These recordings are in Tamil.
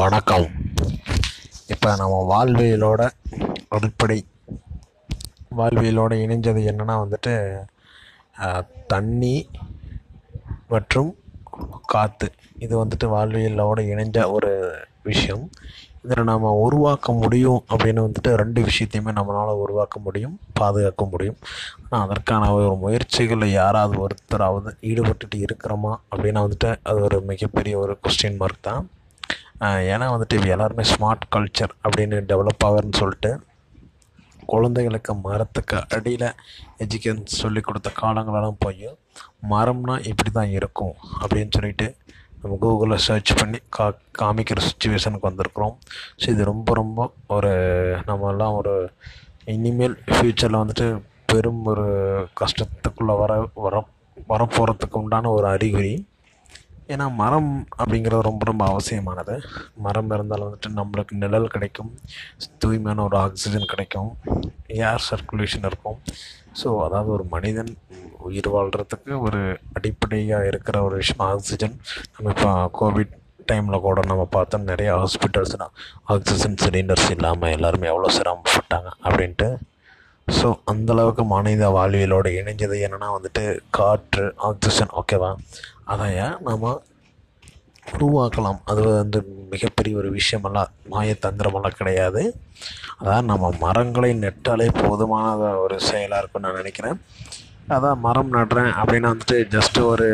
வணக்கம். இப்போ நம்ம வாழ்வியலோட அடிப்படை வாழ்வியலோட இணைஞ்சது என்னென்னா வந்துட்டு தண்ணி மற்றும் காற்று இது வந்துட்டு வாழ்வியலோட இணைஞ்ச ஒரு விஷயம். இதில் நாம் உருவாக்க முடியும் அப்படின்னு வந்துட்டு ரெண்டு விஷயத்தையுமே நம்மளால் உருவாக்க முடியும் பாதுகாக்க முடியும். ஆனால் அதற்கான ஒரு முயற்சிகளில் யாராவது ஒருத்தராவது ஈடுபட்டுட்டு இருக்கிறோமா அப்படின்னா வந்துட்டு அது ஒரு மிகப்பெரிய ஒரு கொஸ்டின் மார்க் தான். ஏன்னா வந்துட்டு இப்போ எல்லாருமே ஸ்மார்ட் கல்ச்சர் அப்படின்னு டெவலப் ஆகுறன்னு சொல்லிட்டு குழந்தைகளுக்கு மரத்துக்கு அடியில் எஜுகேஷன் சொல்லி கொடுத்த காலங்களெல்லாம் போய் மரம்னா இப்படி தான் இருக்கும் அப்படின்னு சொல்லிட்டு நம்ம கூகுளில் சர்ச் பண்ணி கா காமிக்கிற சுச்சுவேஷனுக்கு வந்திருக்கிறோம். ஸோ இது ரொம்ப ரொம்ப ஒரு நம்மெல்லாம் ஒரு இனிமேல் ஃப்யூச்சரில் வந்துட்டு பெரும் ஒரு கஷ்டத்துக்குள்ளே வர வர வரப்போகிறதுக்கு உண்டான ஒரு அறிகுறி. ஏன்னா மரம் அப்படிங்கிறது ரொம்ப ரொம்ப அவசியமானது. மரம் இருந்தால் வந்துட்டு நம்மளுக்கு நிழல் கிடைக்கும். தூய்மையான ஒரு ஆக்சிஜன் கிடைக்கும். ஏர் சர்க்குலேஷன் இருக்கும். ஸோ அதாவது ஒரு மனிதன் உயிர் வாழ்கிறதுக்கு ஒரு அடிப்படையாக இருக்கிற ஒரு விஷயம் ஆக்சிஜன் நம்ம இப்போ கோவிட் டைமில் கூட நம்ம பார்த்தோம் நிறைய ஹாஸ்பிட்டல்ஸ்னால் ஆக்சிஜன் சிலிண்டர்ஸ் இல்லாமல் எல்லாருமே எவ்வளோ சிரமப்பட்டாங்க அப்படின்ட்டு ஸோ அந்தளவுக்கு மனித வாழ்வியலோடு இணைஞ்சது என்னென்னா வந்துட்டு காற்று ஆக்சிஜன் ஓகேவா அதைய நம்ம உருவாக்கலாம். அது வந்து மிகப்பெரிய ஒரு விஷயமெல்லாம் மாயத்தந்திரமெல்லாம் கிடையாது. அதான் நம்ம மரங்களை நெட்டாலே போதுமான ஒரு செயலாக இருக்கும்னு நான் நினைக்கிறேன். அதான் மரம் நடுறேன் அப்படின்னா வந்துட்டு ஜஸ்ட்டு ஒரு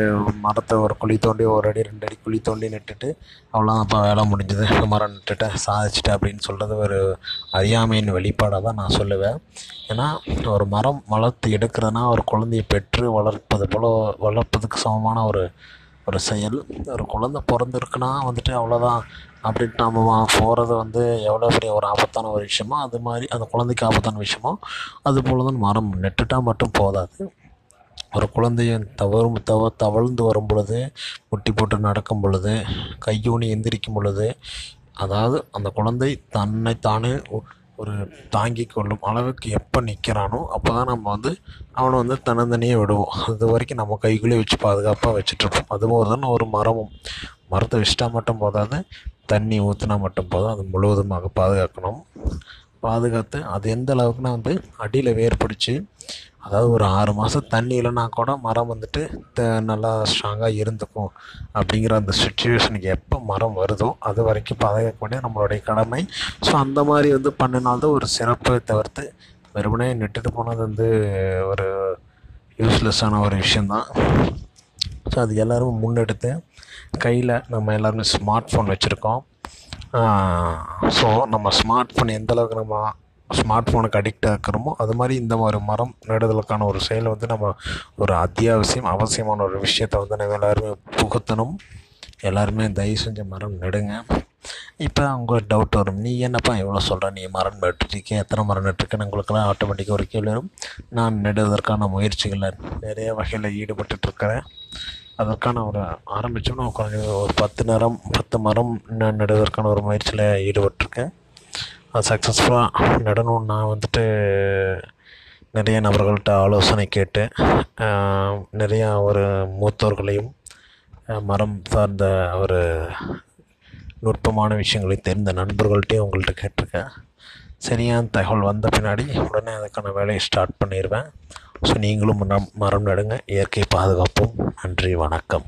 மரத்தை ஒரு குழி தோண்டி ஒரு அடி ரெண்டு அடி குழி தோண்டி நட்டுட்டு அவ்வளோதான்ப்பா வேலை முடிஞ்சது. மரம் நட்டுட்டேன் சாதிச்சிட்டேன் அப்படின்னு சொல்கிறது ஒரு அறியாமையின் வெளிப்பாடாக தான் நான் சொல்லுவேன். ஏன்னா ஒரு மரம் வளர்த்து எடுக்கிறதுனா ஒரு குழந்தையை பெற்று வளர்ப்பது போல் வளர்ப்பதுக்கு சமமான ஒரு ஒரு செயல். ஒரு குழந்த பிறந்திருக்குன்னா வந்துட்டு அவ்வளோதான் அப்படின்ட்டு நம்ம போகிறது வந்து எவ்வளோ பெரிய ஒரு ஆபத்தான ஒரு விஷயமோ அது மாதிரி அந்த குழந்தைக்கு ஆபத்தான விஷயமோ அது போல் தான் மரம் நெட்டுட்டா மட்டும் போதாது. ஒரு குழந்தைய தவறும் தவ தவழ்ந்து வரும் பொழுது முட்டி போட்டு நடக்கும் பொழுது கையூனி எந்திரிக்கும் பொழுது அதாவது அந்த குழந்தை தன்னை தானே ஒரு தாங்கி கொள்ளும் அளவுக்கு எப்போ நிற்கிறானோ அப்போ தான் நம்ம வந்து அவனை வந்து தன்னந்தனியே விடுவோம். அது வரைக்கும் நம்ம கைக்குள்ளேயே வச்சு பாதுகாப்பாக வச்சுட்ருப்போம் அதுபோல் தான் ஒரு மரமும். மரத்தை வச்சுட்டா மட்டும் போதாது தண்ணி ஊற்றினா மட்டும் போதும். அது முழுவதுமாக பாதுகாக்கணும். பாதுகாத்து அது எந்த அளவுக்குனா வந்து அடியில் வேர் பிடிச்சி அதாவது ஒரு ஆறு மாதம் தண்ணி இல்லைனா கூட மரம் வந்துட்டு த நல்லா ஸ்ட்ராங்காக இருந்துக்கும் அப்படிங்கிற அந்த சுச்சுவேஷனுக்கு எப்போ மரம் வருதோ அது வரைக்கும் பாதுகாக்க நம்மளுடைய கடமை. ஸோ அந்த மாதிரி வந்து பண்ணினால்தான் ஒரு சிறப்பை தவிர்த்து வெறுமனே நெட்டுட்டு போனது வந்து ஒரு யூஸ்லெஸ்ஸான ஒரு விஷயந்தான் ஸோ அது எல்லோரும் முன்னெடுத்து கையில் நம்ம எல்லாருமே ஸ்மார்ட் ஃபோன் வச்சுருக்கோம் ஸோ நம்ம ஸ்மார்ட் ஃபோன் எந்தளவுக்கு நம்ம ஸ்மார்ட் ஃபோனுக்கு அடிக்ட் ஆக்கிறோமோ அது மாதிரி இந்த மாதிரி மரம் நடுதலுக்கான ஒரு செயலை வந்து நம்ம ஒரு அத்தியாவசியம் அவசியமான ஒரு விஷயத்தை வந்து நம்ம எல்லாருமே புகுத்தணும். எல்லாருமே தயவு செஞ்ச மரம் நடுங்க. இப்போ அவங்க டவுட் வரும். நீ என்னப்பா எவ்வளோ சொல்கிற நீ மரம் நட்டுருக்கேன் எத்தனை மரம் நட்டுருக்கேன்னு உங்களுக்கெல்லாம் ஆட்டோமேட்டிக்காக ஒரு கேள்வி வரும். நான் நடுவதற்கான முயற்சிகளை நிறைய வகையில் ஈடுபட்டுருக்கிறேன் அதற்கான ஒரு ஆரம்பித்தோம்னா கொஞ்சம் ஒரு பத்து நேரம் பத்து மரம் நடுவதற்கான ஒரு முயற்சியில் ஈடுபட்டிருக்கேன். அது சக்ஸஸ்ஃபுல்லாக நடணும்னு நான் வந்துட்டு நிறைய நபர்கள்ட்ட ஆலோசனை கேட்டு நிறையா ஒரு மூத்தோர்களையும் மரம் சார்ந்த ஒரு நுட்பமான விஷயங்களை தெரிந்த நண்பர்கள்ட்டையும் உங்கள்கிட்ட கேட்டிருக்கேன். சரியான தகவல் வந்த பின்னாடி உடனே அதுக்கான வேலையை ஸ்டார்ட் பண்ணிடுவேன் ஸோ நீங்களும் மரம் மரம் நடுங்க இயற்கை பாதுகாப்பும். நன்றி வணக்கம்.